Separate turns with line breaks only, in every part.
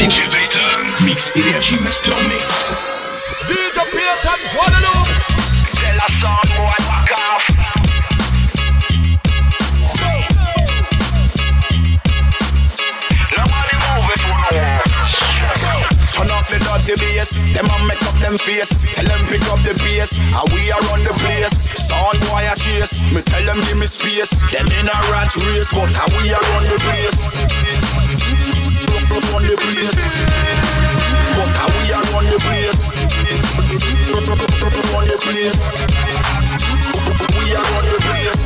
DJ Payton Mix Energy Master Mix DJ Payton, Guadeloupe
Tell us some more. Turn up the dirty bass Them a make up them face Tell them pick up the bass And we are on the place Sound boy a chase Me tell them give me space Them in a rat race But how we are on the place Run the place. But how we are run the place. Run the place. We are run the place.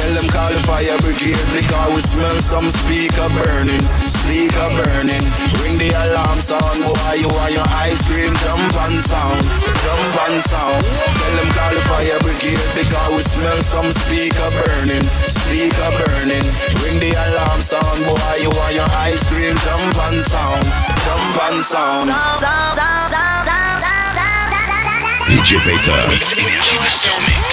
Tell them call the fire brigade because we smell some speaker burning, speaker burning. Ring the alarm sound, boy, you want your ice cream? Jump on sound, jump on sound. Tell them call the fire brigade because we smell some speaker burning, speaker burning. Ring the alarm sound, boy, you want your ice cream? Jump on sound, jump on sound. DJ Beta. Energy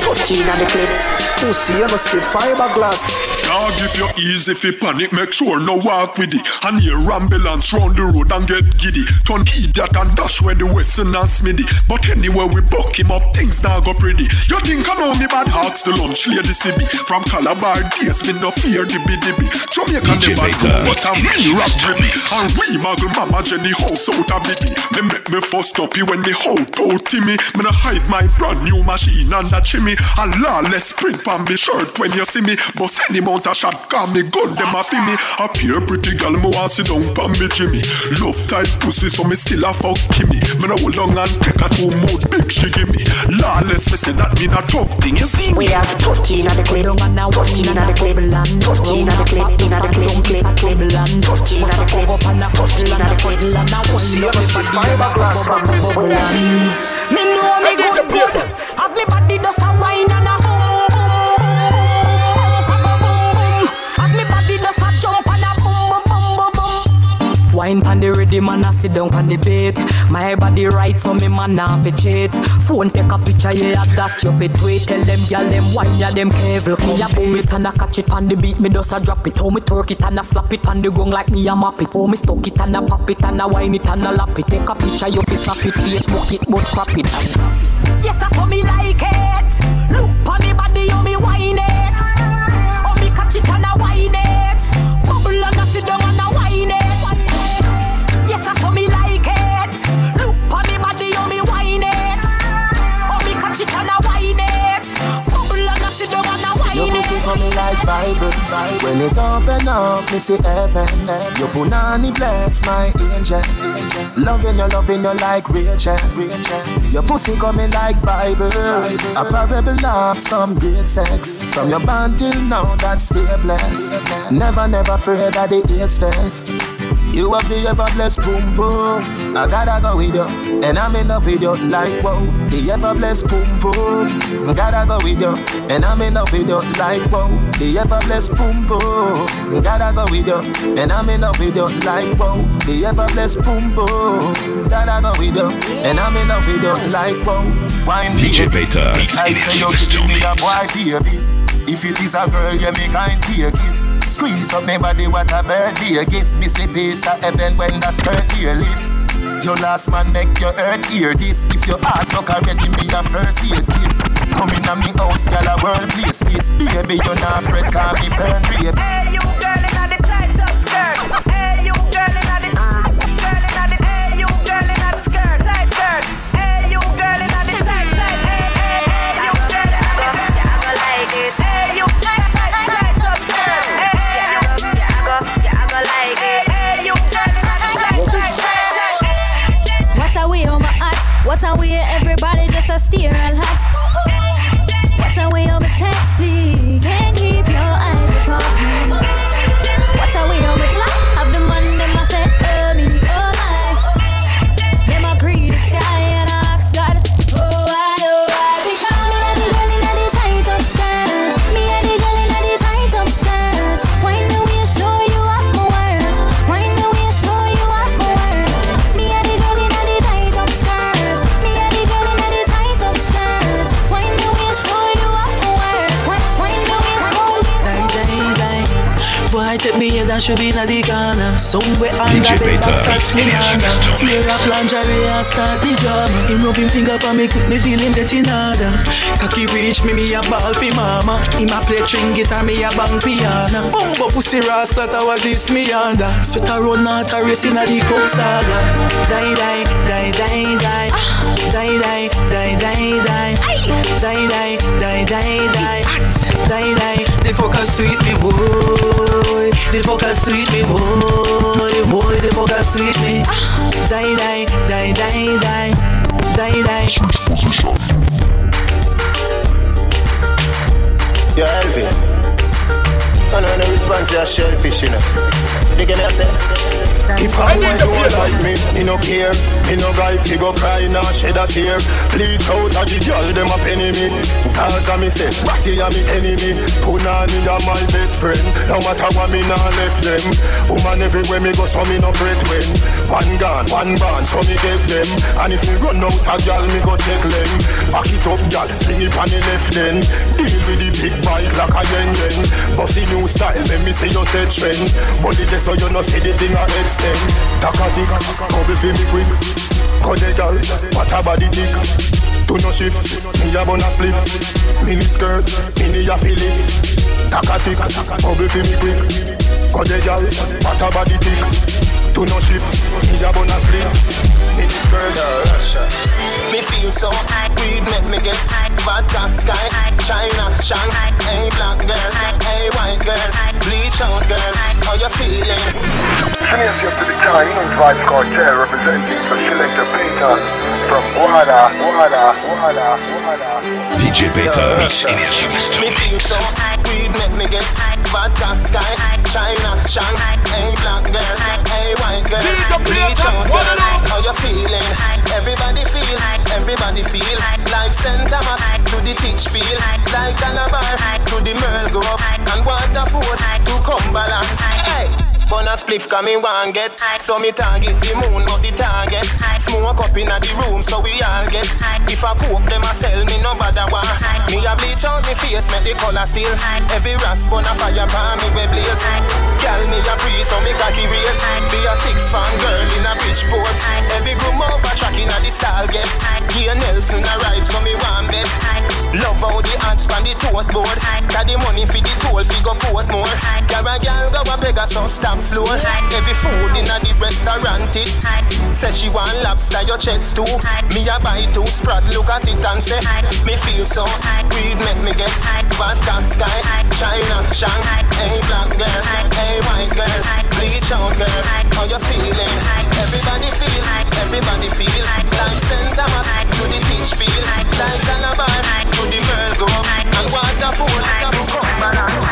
dirty, dirty in the clip. Pussy, you know, see fiberglass. Dog, if you're easy, if you panic, make sure no walk with it. And hear ambulance round the road and get giddy. Turn that and dash where the western and smitty. But anyway, we buck him up, things now go pretty. You think I know me bad hearts, to lunch lady city. From Calabar, days me no fear the bidibby. Jamaica never do, but I'm real rap baby. And we muggle mama Jenny house out a baby. Me make me first stop you when the whole told Timmy. Me no hide my brand new machine and a chimney. Me A lawless print on me shirt when you see me. boss any mount a shot, call me gun, them a fi me. A pure pretty girl, me want sit down pon me Jimmy. Love tight pussy, so me still a fuck Kimmy. Me no hold long and take a two mode big she give me. Lawless, me say that me not top thing, you see me. We have 13 at the club, 13 at the club, 13 at the club, 13 at the club, 13 at the club, 13 at the club, club, 13 at the club, the club, 13 at the club, 13 at the club, 13 at the club, 13 at the club, 13 at the at the club, 13 at at the club, 13 at at the club, 13 at at the club, 13 at at the club, 13 at at the club, 13 at at the club, 13 know me good good. Have me body just a wine and a Wine pan the rhythm and I sit down pan the beat. My body right, so me man off it cheat. Phone take a picture, yeah, that you fit tweet. Tell them, yeah, them wine, yeah, them careful. Me a pull it and I catch it on the beat. Me just a drop it. Oh, me twerk it and I slap it on the gong like me a map it. Oh, me stuck it and I pop it and I wine it and I lap it. Take a picture, you fit snap it, face Facebook it, but crap it. Yes, I saw me like it. like Bible. When it open up, me see heaven. Your punani bless my angel. Loving you, loving you like Rachel. Your pussy coming like Bible. I A parable some great sex. From your band till now, that's stay blessed. Never, never fear that the AIDS test. You have the ever blessed boom boom. I gotta go with you, and I'm in love with you. Like wow, the ever blessed boom boom. I gotta go with you, and I'm in love with you. Like wow, the ever blessed boom boom. I gotta go with you, and I'm in love with you. Like wow, the ever blessed boom boom. Gotta go with you, and I'm in love with you. Like wow, DJ Beta, I say you give me If it is a girl, you yeah, me kind take it. Squeeze up my body, what a birdie. Give me see piece of heaven when that's hurt here. Live. Your last man make your earth hear this. If your heart look already, me a first year kid. Come in on me house, girl, a world place. This baby, you're not afraid, call me burn rape. I should be in the corner. Somewhere under the box at Milana. Tear up lingerie and start the drama. Him rubbing finger for me, keep me feeling getting harder. Cocky reach me, me a ball for mama. Him a play string guitar, me a bang piano. Bumbo pussy rascal, that was this me under. Sweat a run out a race in the coke saga. Die, die, die, die, die. Die, die, die, die, die. Die, die, die, die, die. Die, die. The fuck sweet me boy. The fuck focus sweet me, boy, boy, the focus sweet me. Die, die, die, die, die, die, die.
Yo, Elvis. I know the response to your shellfish, you know. You get me i if a need don't like me, me no care. Me no guy fi go cry nor shed a tear. Bleach out a the girl them a penny me. Cause I me say, Ratty a me enemy. Punani a my best friend. No matter what me nah left them. Woman everywhere me go, so me no fret when. One gun, one band, so me get them. And if me run out a girl, me go check them. Pack it up, girl, bring it on the left then. Deal with the big bike like a yen yen. Bossy new style, let me see you set trend. Only this so you no see the thing I extend. Takatik, couple feel me quick. Cause girl, what a body tick. Do no shift, me a bun a split. Mini skirt, mini a feel it. Takatik, couple fi me quick. Cause girl, what a body tick to no shift. Me a bona sleep in this murder rush. Me feel so high, weed make me get high. Vodka, sky, China, Shanghai. Hey black girl, hey white girl, bleach out girl. How you feeling?
Sending yourself to the Chinese Vibes Cartel representing for Selector Payton from Guada, Guada, Guada, Guada. DJ Beta Mix Energy Master Mix.
Weed make me get vodka, sky, China, hey black girl, hey white girl, how you feeling? Everybody feel, everybody feel, like St. Thomas to the feel, like Calabar to the Merle Grove, and Waterford to Cumberland. Hey on a spliff cause me want get Aye. So me target the moon but the target Aye. Smoke up in the room so we all get Aye. If I cook them I sell me no bother one Me a bleach out me face make the color steel Every rasp on a fire pan me we blaze Girl me a breeze so me cocky race Be a six fan girl in a bridgeport Every groom over tracking a the style get Gia Nelson a ride so me one bet Love how the ants span the toast board. Got the money for the toll, figure port more. Girl a girl go a Pegasus stamp floor. Every food in a the restaurant it. Say she want lobster, your chest too. Me a buy two sprat, look at it and say, me feel so. Weed make me get vodka sky. China, Shanghai, hey black girl, hey white girl, bleach out girl. How you feeling? Everybody feel, everybody feel Like St. Thomas, to the teach feel Like Calabar, to the Mergo And water pool, come back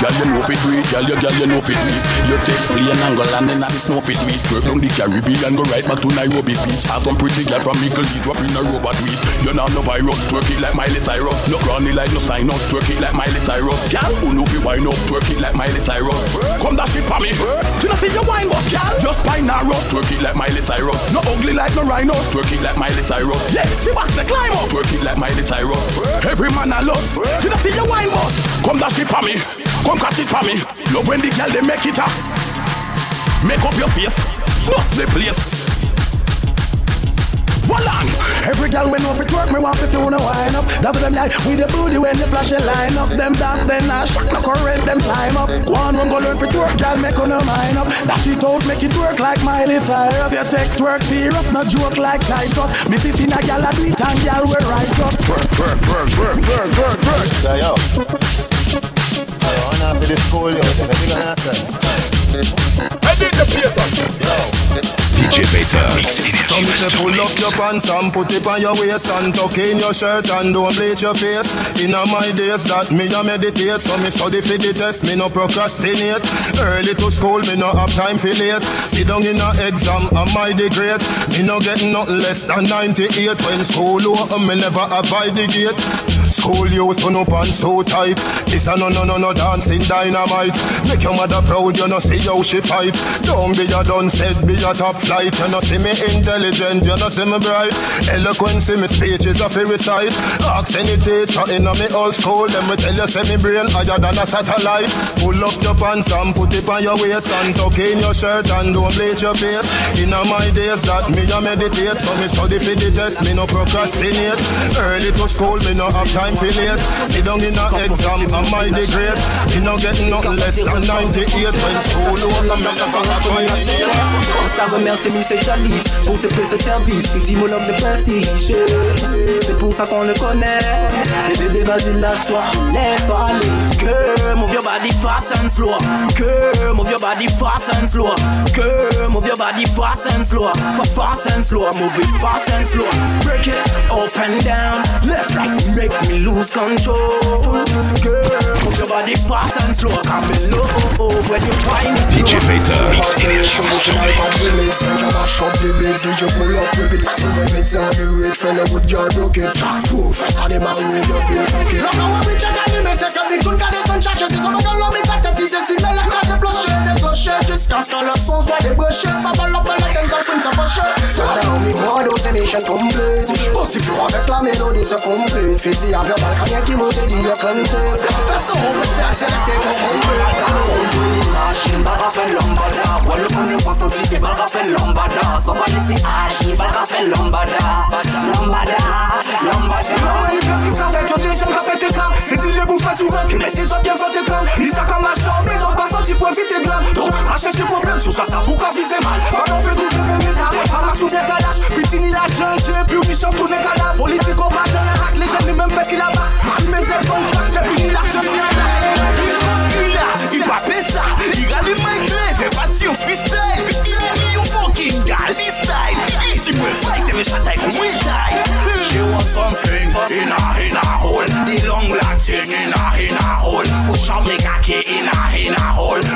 Girl, you know fit weed, girl, you girl, you know fit weed. You take plane and go land in the snow fit weed. Trip down the Caribbean, go right back to Nairobi Beach. Have some pretty girl from Mickleys, in a robot weed. You know no virus, twerk it like Miley Cyrus. No granny like no sinus, twerk it like Miley Cyrus. Girl, who know fit wine up, twerk it like Miley Cyrus. Come that shit for me. you know see your wine boss, girl? Just spine narrows, twerk it like Miley Cyrus. No ugly like no rhino, twerk it like Miley Cyrus. Yeah, see back the climb up, twerk it like Miley Cyrus. Every man I love, you know see your wine boss? Come that shit for me. Come catch it for me. Love when the girl they make it up. Make up your face. Bust the place. Wallang. Every girl when off it work, me want to you wanna wind up. Double them like with the booty when the flash line up. Them that then I shock the current, them time up. One one go learn for twerk, girl make on mind up. Dash it out, make it work like Miley fire up. You take twerk fear up, no joke like tight up. Me fit in a gal a do it and gal we right up. Work, work, work,
work, work, work, work, work. Yeah, yo now for the school, yo. Everything gonna happen. I did the Peter. Yo. DJ Peter Mix
Some say pull up your pants and put it on your waist And tuck in your shirt and don't bleach your face In all my days that me a meditate So me study for the test, me no procrastinate Early to school, me no have time for late Sit down in a exam, I might degrade Me no get nothing less than 98 When school open, me never abide the gate School youth who no pants too tight. This a no no no no dancing dynamite. Make your mother proud, you no see how she fight. Don't be a done be a top flight. You no see me intelligent, you no see me bright. Eloquence in me speech is a fairy sight. Ask any teacher in a me old school, them me tell you say me brain higher than a satellite. Pull up your pants and put it on your waist and tuck in your shirt and don't bleach your face. In a my days that me a meditate, so me study for the test, me no procrastinate. Early to school, me no have time ventilate. Sit down in a exam,
I'm mighty great.
You getting nothing less than 98 when school over. Pour
mon homme de prestige C'est pour ça qu'on le connaît vas vas-y lâche-toi Laisse-toi aller Que move your body fast and slow Que move your body fast and slow Que move your body fast and slow Fast and slow Move it fast and slow Break it up and down Left right make me lose control. Girl, move your body fast and slow. Come below when you it. DJ mix mix. Mash up the beat, DJ pull up the beat. From the beats on the red fella with your rocket. Transfer fast on the man with your feel Look how we check on the message. Come the tune, got the sun, charge.
See some of the oh love me, that's the DJ signal. Let's not the blush rusher. This cast all why they brush Bubble up and let them some things of usher. So now we board those emission complete. But if you have a clam, you know this is complete. Fizzy have your balcony, keep on taking your control. That's the whole attack, so they take a complete. Machine baga fe lombada, walu kone pasan ti baga fe lombada. Somebody say ashi baga fe lombada, lombada, lombada. C'est vraiment les gars qui
café, tu t'es chambres à péter cam. C'est-il les bouffes à Jan sa pou ka vize mal Bagan pe nou vebe meta Fama sou dekalaj Piti ni la jan Che plus ni chan toune kalav Politiko batan la hak Le jen ni men fet ki la ba Mati men zè pou Depi ni la jan ni la Il pa pe sa Il rali men kle Ve pati yon
freestyle
Mimi yon fucking gali style Iti mwen fight Eve chatay kou mwen tay
She was something In a, in a hole Di long black thing In a, in a hole Push up me kake In a, in a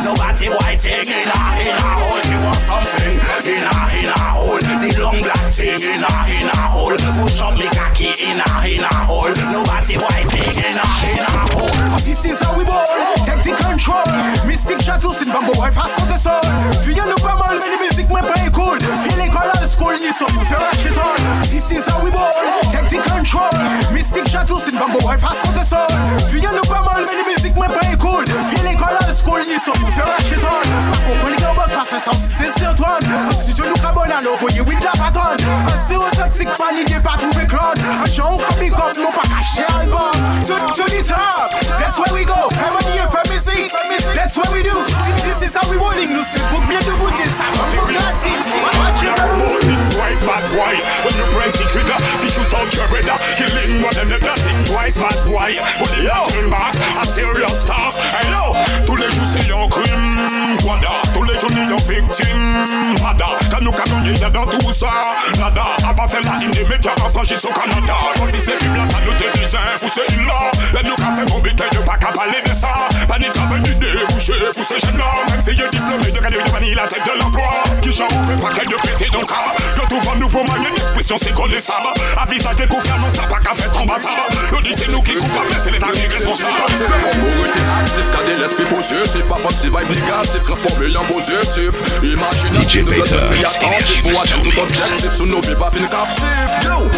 nobody white take in a, in a hole, she wants something, in a, in a hole. Big black thing in a in a hole. Push up me khaki in a in a hole. Nobody white thing in a in a hole. This is how we ball. Take
the
control.
Mystic
shots
will sin bambo wife has got a soul. Feel you pas mal mais les musiques me pas cool. Feel l'école à school ni son me faire acheter on, This is how we ball. Take the control. Mystic shots will sin bambo wife has got a soul. Feel you pas mal mais les musiques me pas cool. Feel l'école à school ni son me faire acheter ton. Pour que les gars boss passent sans c'est sur toi nan nou voye wid la paton An se otantik panik e patou ve klon An show ou komi kop nou I kache albon Tout to the tan c'est ça, we rolling nous, c'est pour bien de goûter ça. Twice bad
boy, when you press the trigger, fish shoot out your brother, killing one another. Think twice bad boy, when the turn back, a serious talk. Hello, tous les jours c'est un crime, voilà, tous les jours ni une victime, nada. Quand nous quand nous y a dans tout ça, nada. A pas fait la ligne des médias, affranchis au Canada. Quand si c'est là, ça nous dévisait, pour ceux là, les nous qu'a fait bomber, t'es pas qu'à parler de ça. Pas ni travail ni débouché pour ces Se yo diplome de tête de l'emploi de l'esprit
vibe transforme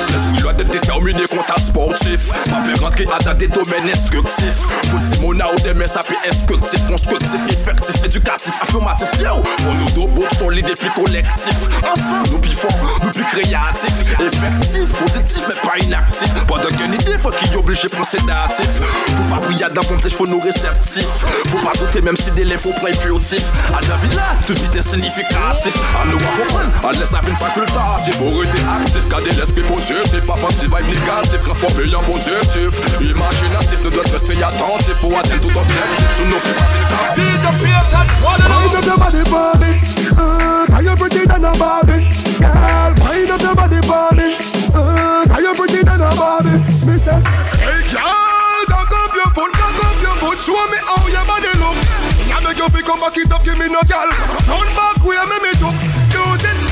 positif doit être déterminé contre sportif. Ma fait rentrée à dans des domaines instructifs. Pour Simona ou des messages instructifs, constructifs, effectifs, éducatifs, affirmatifs. Yo, pour nous deux, pour solides et plus collectifs. Ensemble, nous plus forts, nous plus créatifs. Effectifs, positifs, mais pas inactifs. Pendant qu'un idée, faut qu'il y obligé pour sédatif. Pour pas prier dans il faut nous réceptifs. Pour pas douter, même si des lèvres faut prendre À la villa, tout vite est significatif. À nous à comprendre, à laisser à une facultative pour être actif, garder l'esprit c'est pas offensive, vibe négatif, transformé en positif. Imaginatif, nous devons rester attentifs pour atteindre tout
objectif.
Sous nos Find
up your body, Bobby. Uh, mm, are you pretty than a Bobby? Girl, find up your body, Bobby. Uh, mm, are you pretty than a Bobby? Me say, hey girl, cock up your foot, cock up your foot, show me how your body look. I make your pick up, back it up, give me no girl. Turn back, where me me took. Use it.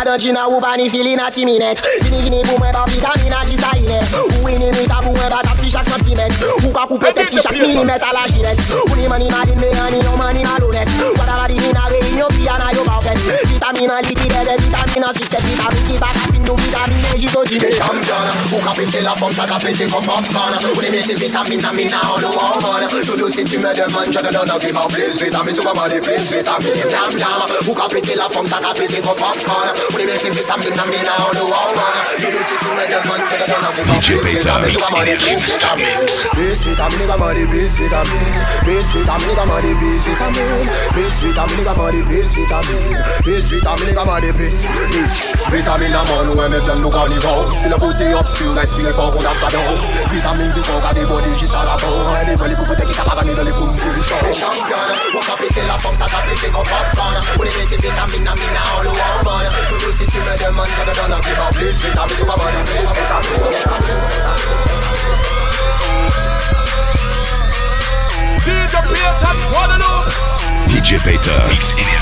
Ka
danjina ou pa ni feeling na timinet Vini vini pou mwen pa vitamina jisa inet Ou ini mita pou mwen pa ta pti chak santimet Ou ka koupe peti chak milimet a la jilet Ou ni mani madin me ani yo mani malonet Wada la di nina re in yo piya na yo bauket Vitamina li ti dede, vitamina si set, vitamina ki baka vitamine și tot cine am me
nou e mev den nou karnivor Sou le kote hop, spil, respire for ou nan kador Vitamin di kor, kade body jisa la bor E li
voli
pou pote ki karavane de li pou
mdi
li chor
Champion, ou ka pete la fom, sa ka pete kon popcorn Ou li meti vitamin nan mina ou lou an bon Toujou si tu me deman, ke me don an kibor Plus vitamin ou pa bon, vitamin, vitamin, vitamin
DJ Peter, Guadeloupe
DJ Peter, Mix Energy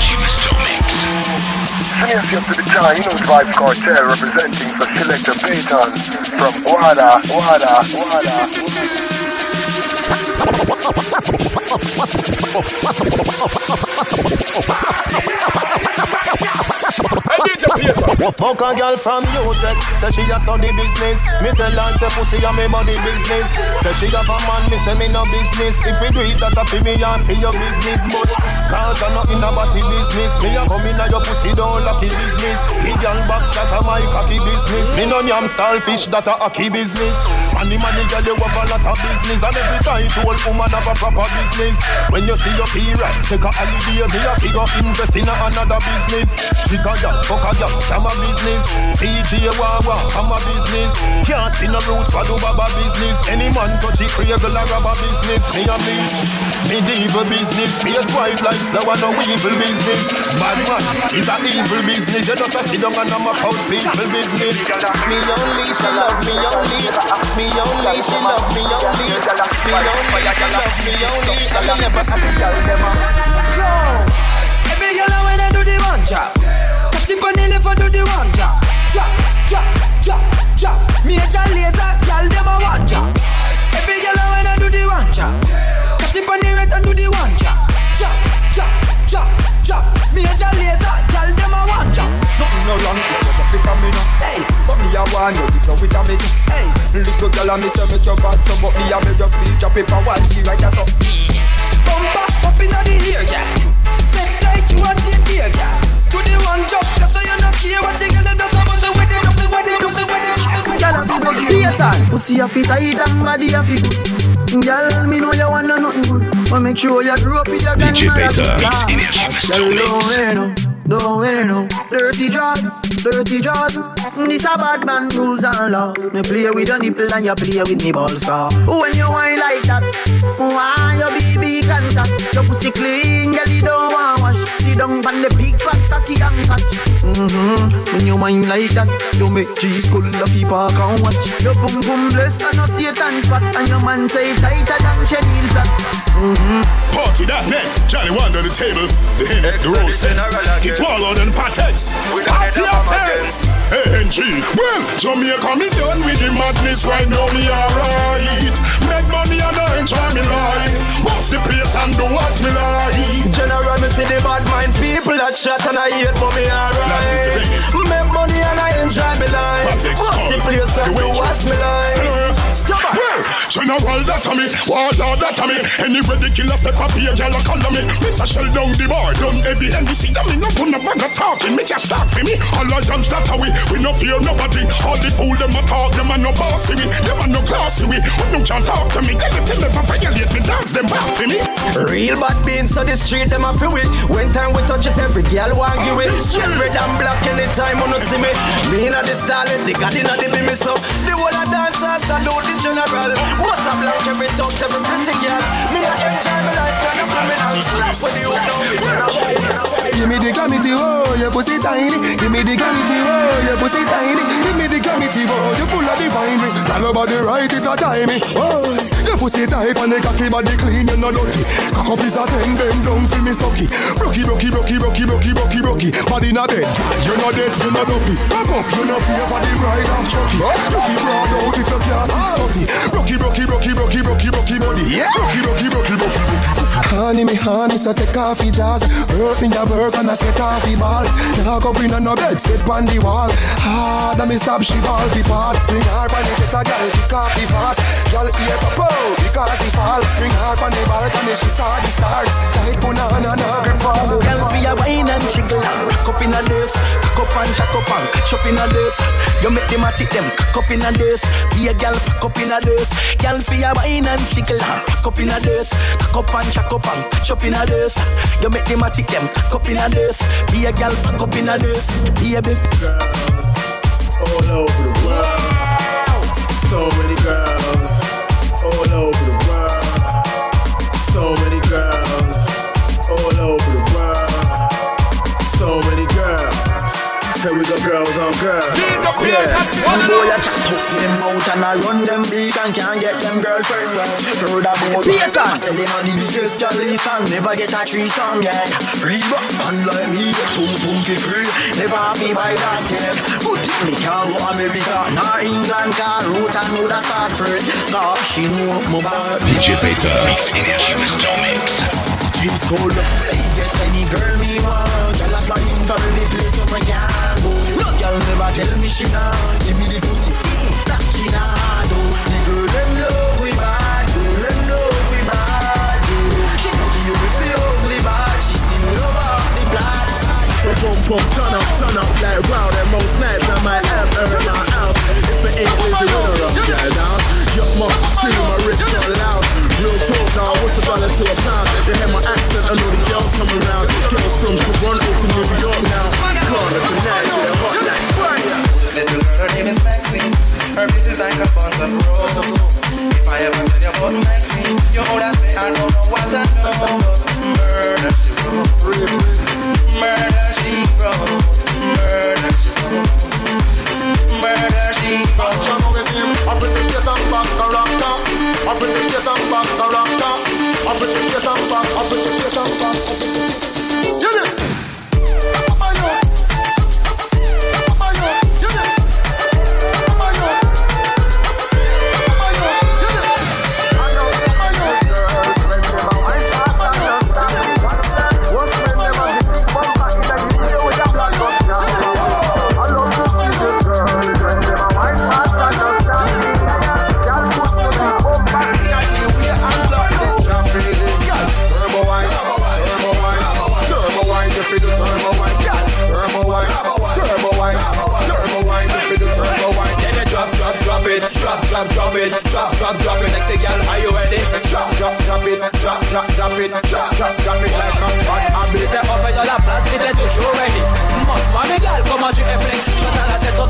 Yes, the time, you know Cartel representing for Selector Payton from Wada, Wada, Wada.
need DJ, about
a girl from UTech Say she a study business Me tell her say pussy a me body business Say she have a man me say me no business If we do it that a fi me and fi your business But cause I not in a body business Me a come in a your pussy don't lucky business Kid young back shot a my cocky business Me no am selfish that a hockey business Money money girl you have a lot of business And every time to old woman have a proper business When you see your period Take a holiday me a figure invest in another business Chica girl fuck girl I'm a business. CJ Wawa, I'm a business. Can't see no roots, what do Baba business? Any man touch it, cradle or rubber business. Me a bitch, medieval business. Me a swipe like flower, no evil business. Bad man is a evil business. You just a sit down and I'm a out
people business. Me only she love me only. Me only she love me only. Me only she love me only. I never. Yo, every girl when I
do the one job. Chip on the left do the one drop, drop, drop, drop, drop. Major Lazer, girl them a one drop. Every girl I wanna do the one drop. Catch it on the right and do the one drop, drop, drop, drop, drop. Major Lazer, girl them a one drop. Nothing no wrong if you drop it on me now. Hey, but me a want you
to with a me. Hey, little girl I me say make your
bad so,
but me a make
you feel
drop it for one. She right as up. Bumper up inna the ear, yeah.
Set tight, you a change gear, yeah.
Pussy a fit tight and body a fit good. Girl, me know you want no nothing good, but make sure you grow up with your
DJ Peter, Mix Energy Master Mix. Bueno, no
bueno,
dirty jaws, dirty jaws. This a bad man rules and law. Me play with your nipple and you play with me balls. So when you whine like that, why your baby contact? Your pussy clean, girl, you don't want wash. Sit down on the big fat cocky and catch. Mm-hmm. When your mind like that, you make cheese cool the people can watch. Your boom boom bless and no Satan spot, and your man say tighter than chenille flat. Mm-hmm.
Party that net, Johnny Wonder the table, the at the roll set. It's Waller and Patex. Party of friends. ANG. Well, Jamaica, me done with the madness right now, me alright. Make money and I enjoy me life. What's the place and do what's me like.
General, me see the bad mind people that chat and I hate, but me alright. Make money and I
world that to me, warlord that me. Anyway, the killer step up here, y'all call me. Miss a shell down the bar, done heavy, and you see that me no put no bag of talking. Me just talk for me, All alliance that we. We no fear nobody. All the fool them a talk, them a no bossy me, them a no classy we. We no can't talk to me. Tell if them ever violate me, dance them back for me.
Real bad beans on the street, them a feel it. When time we touch it, every girl want give it. Straight red and black anytime on us see me. Me not the starlet, the god inna the me so. The whole of dancers salute the general. What's I'm like every talk to every pretty girl. Me not enjoy my life, girl. I'm coming out slap with you. Give me
the
gravity, oh,
your pussy tiny. Give me the gravity, oh, your pussy tiny. Give me the gravity, oh, you full of divinery. Tell nobody right it a time. Oh, your pussy tight and the cocky body clean and not dirty. Cock up is a ten, bend down, feel me stocky. Rocky, rocky, rocky, rocky, rocky, rocky, rocky. Body not dead, you not dead, you not dopey. Cock up, you not fear for the bride of Chucky. You feel
harness, I take off your Work in your work and I sweat off balls. Now go bring on no bed, sit on the wall. Hard, ah, me stop she ball fi pass. Bring her on the chest, a girl kick off the fast. Girl ear to out because he falls. Bring her on the balcony, she saw the stars. Tight banana, na
grip
on.
Girl fi a wine and jiggle and rock up in a this, cock up and jack up and catch up in a this. You make them a tick them pack up in a dress. Be a gal pack up in a dress. Gal for your wine and chickle and pack up in a dress. Cock up and chuck up and catch up
in
a dress. You make
them a tick them cock up in a dress. Be a gal pack up in a dress. Be a big girl all over the world. So many girls all over the world. So many girls all over the world. So many girls. Here we go, girls on girls
yeah.
boy a chop hook them out and I run them big and can't get them girlfriend right. Throw that boy
back, I
sell them on the biggest girl never get a threesome yet. Reebok man like me, boom boom to free, never happy by that yet. Good thing me can't go America, nor England, car route and would a start first. Cause she know my bad.
DJ Peter, Mix Energy with Stormix.
It's cold, I get any girl we want. Girl, I fly in from every place up I can go. No girl never tell me she nah Give me the pussy, mm, that she nah do The girl them love we bad, girl them love we bad yeah. She don't care the ugly bad, she still love off the blood Pump, pump, turn up, turn up like wow, them most nights I might have earned my house If it ain't Lizzie Winner am yeah, now Yup, my tree, my wrist so loud Real talk now, what's the dollar to a pound? They hear my accent, I know the girls come around Girls from Toronto to New York now corner tonight, you're the
hot like fire. Little girl, her name is Maxine. Her beauty's like a bunch of roses. If I ever tell you about Maxine, you are gonna say I don't know what I know.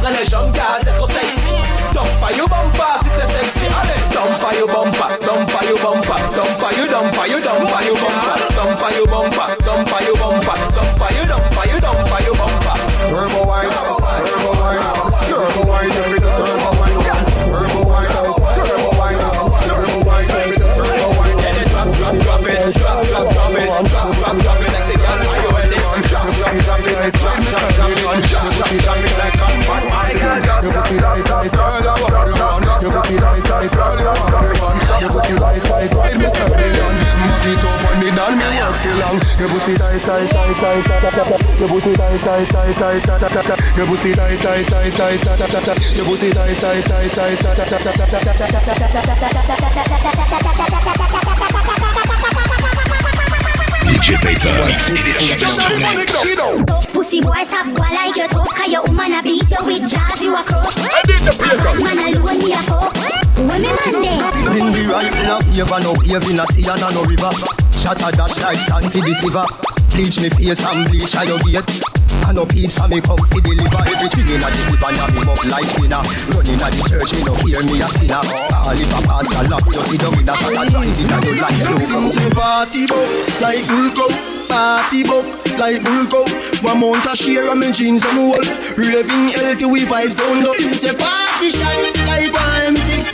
Mè lè jom kaze ko sexy. Dompa you bompa si te seksi Ale Dompa you bompa Dompa you bompa Dompa you dompa you dompa you bompa Dompa you bompa Dompa you bompa Dompa you dompa you dompa you bompa Turbo wine Your pussy tight, tight, tight, tight, DJ Peter, Energy
Mix pussy boy stop go like your tough Cause your woman a beat you with jazz you a crook I did the play man, man alone me a fuck When me man there When the rifle up You ever know wave in a sea and a no river Shot a dash like sand for the river. Bleach me face and bleach how you get I no pizza me come fi deliver everything inna the heap and me up like dinner. Running inna the church, me no hear me a sinner. All if a pastor lap, just sit down inna church and try to like
you. Party bo, like Hulk party bop like bull cow. One month a share and my jeans them whole. Raving healthy we vibes down low. Him say party shine like I'm 16.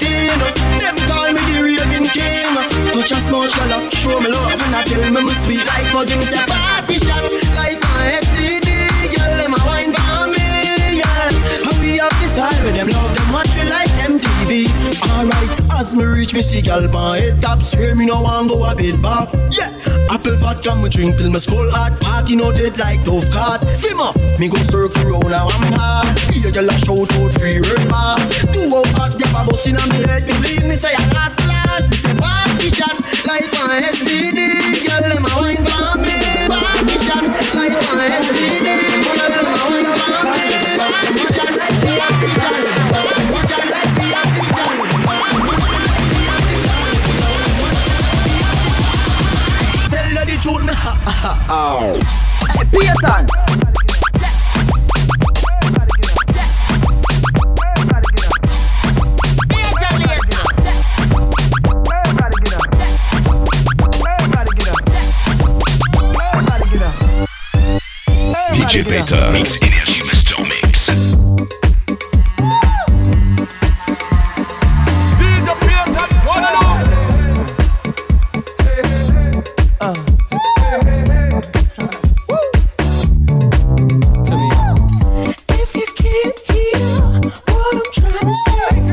Them call me the raving king. Touch a small shell show me love and I tell me my sweet like fudge. Him say party shine like one STD. Girl them a wine for me. Yeah. And we have this style with them love them watch we like them TV. Alright, as me reach me see gal by head top. Swear me no one go a bit back. Yeah. Apple vodka me drink till me skull hot Party no dead like tough card Simmer, me go circle round now I'm hard Here you lash out out free red pass Two out hot, grab a bus in a me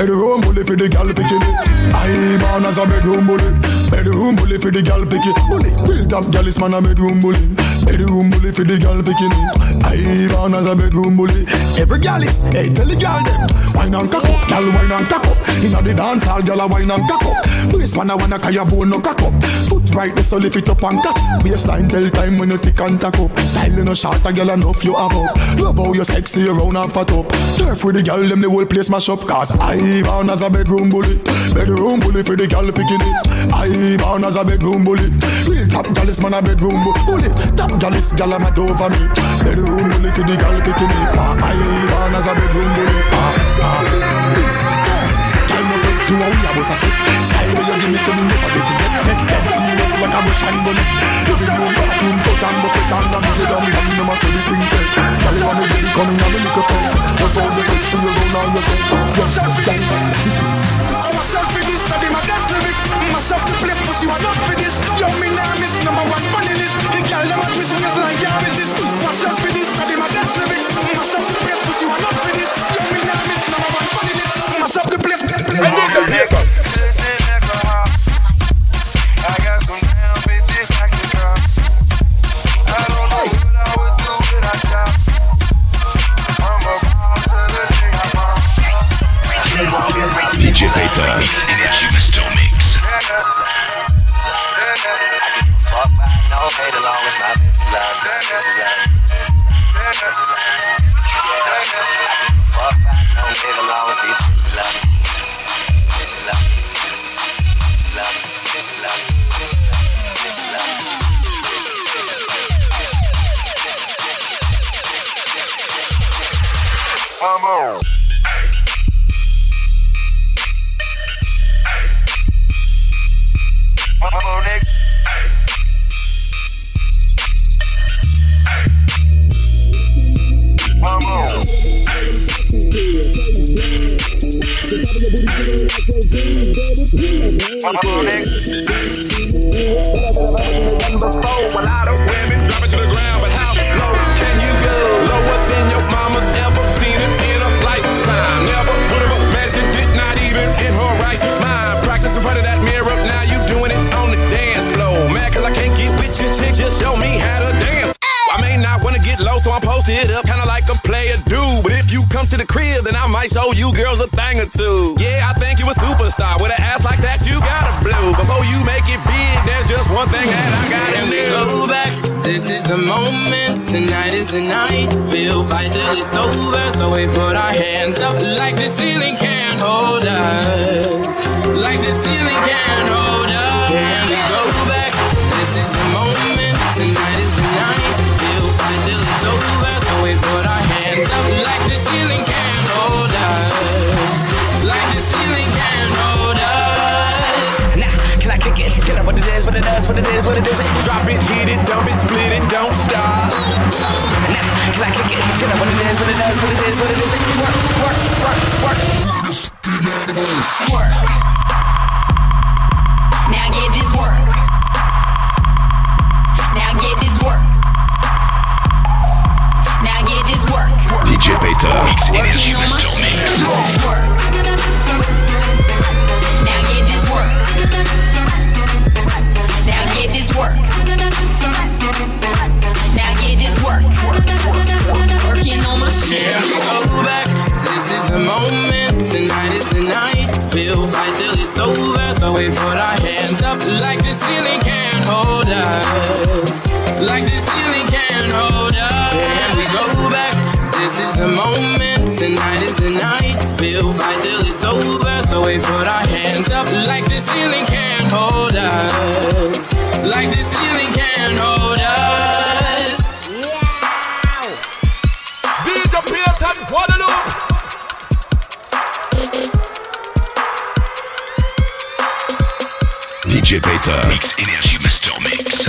Bedroom bully for the gal picking it. I born as a bedroom bully. Bedroom bully for the gal picking. Bully, real top gal is man a bedroom bully. Bedroom bully for the gal picking it. I born as a bedroom bully. Every gal is, hey, tell the gal them. Wine and cock up, gal wine and cock up. Inna the dance hall, gal a wine and cock up. Waist man a wanna carry a bone no cock up. Foot right, the solid fit up and cut. Waistline tell time when you tick and tack up. Style in a shot, a gal enough you have up. Love how you sexy, you round and fat up. Surf with the gal them, the whole place mash up. Cause I I born as a bedroom bully, bedroom bully for the girl picking it. I born as a bedroom bully, real top galis man a bedroom bully. Top galis gal am over me, bedroom bully for the girl picking it. I ah, born as a bedroom bully. Ah, ah, this. Time was it to a we? a boss a sweat. Style where you give me some, never get it. Make that like a Russian bullet Living room and bucket and a nugget And come to my silly thing test Cali wanna get it, the best to your own and your test Yes, yes, yes I'm this, I my best lyrics Mash up the place, but you are not for this Yo, miss number one funny list The girl them at me swing is like, yeah, is Watch out for this, I my best lyrics Mash up the place, but you are not for this Yo, miss number one funny list
Mash up the place, place, place Mix Energy Master Mix.
dance. I may not wanna get low, so I'm posted up, kinda like a player dude. But if you come to the crib, then I might show you girls a thing or two. Yeah, I think you a superstar. With an ass like that, you gotta blow. Before you make it big, there's just one thing that I gotta and
do. go back. This is the moment. Tonight is the night. We'll fight till it's over. So we put our hands up like the ceiling can't hold us. Like the ceiling can't hold us. Killing what it is, what it does, what it is, what it is. Drop it, hit it, dump it, split it, don't stop. Now, can I kick it? Killing what it is, what it does, what it is, what it is. Work, work, work, work. Work. Now get this work. Now get this work. Now get this work. DJ Peter. Mix Energy
Master Mix.
work. Now get this work. working on my shit. Yeah, go back. This is the moment. Tonight is the night. We'll fight till it's over. So we put our hands up like the ceiling can't hold us. Like the ceiling can't hold us. And we go back. This is the moment. Tonight is the night. We'll fight till it's over. So we put our hands up like the ceiling can't hold us like this ceiling can't hold us. Wow. DJ
Peter
Guadalupe.
DJ Peter. Mix Energy Master Mix.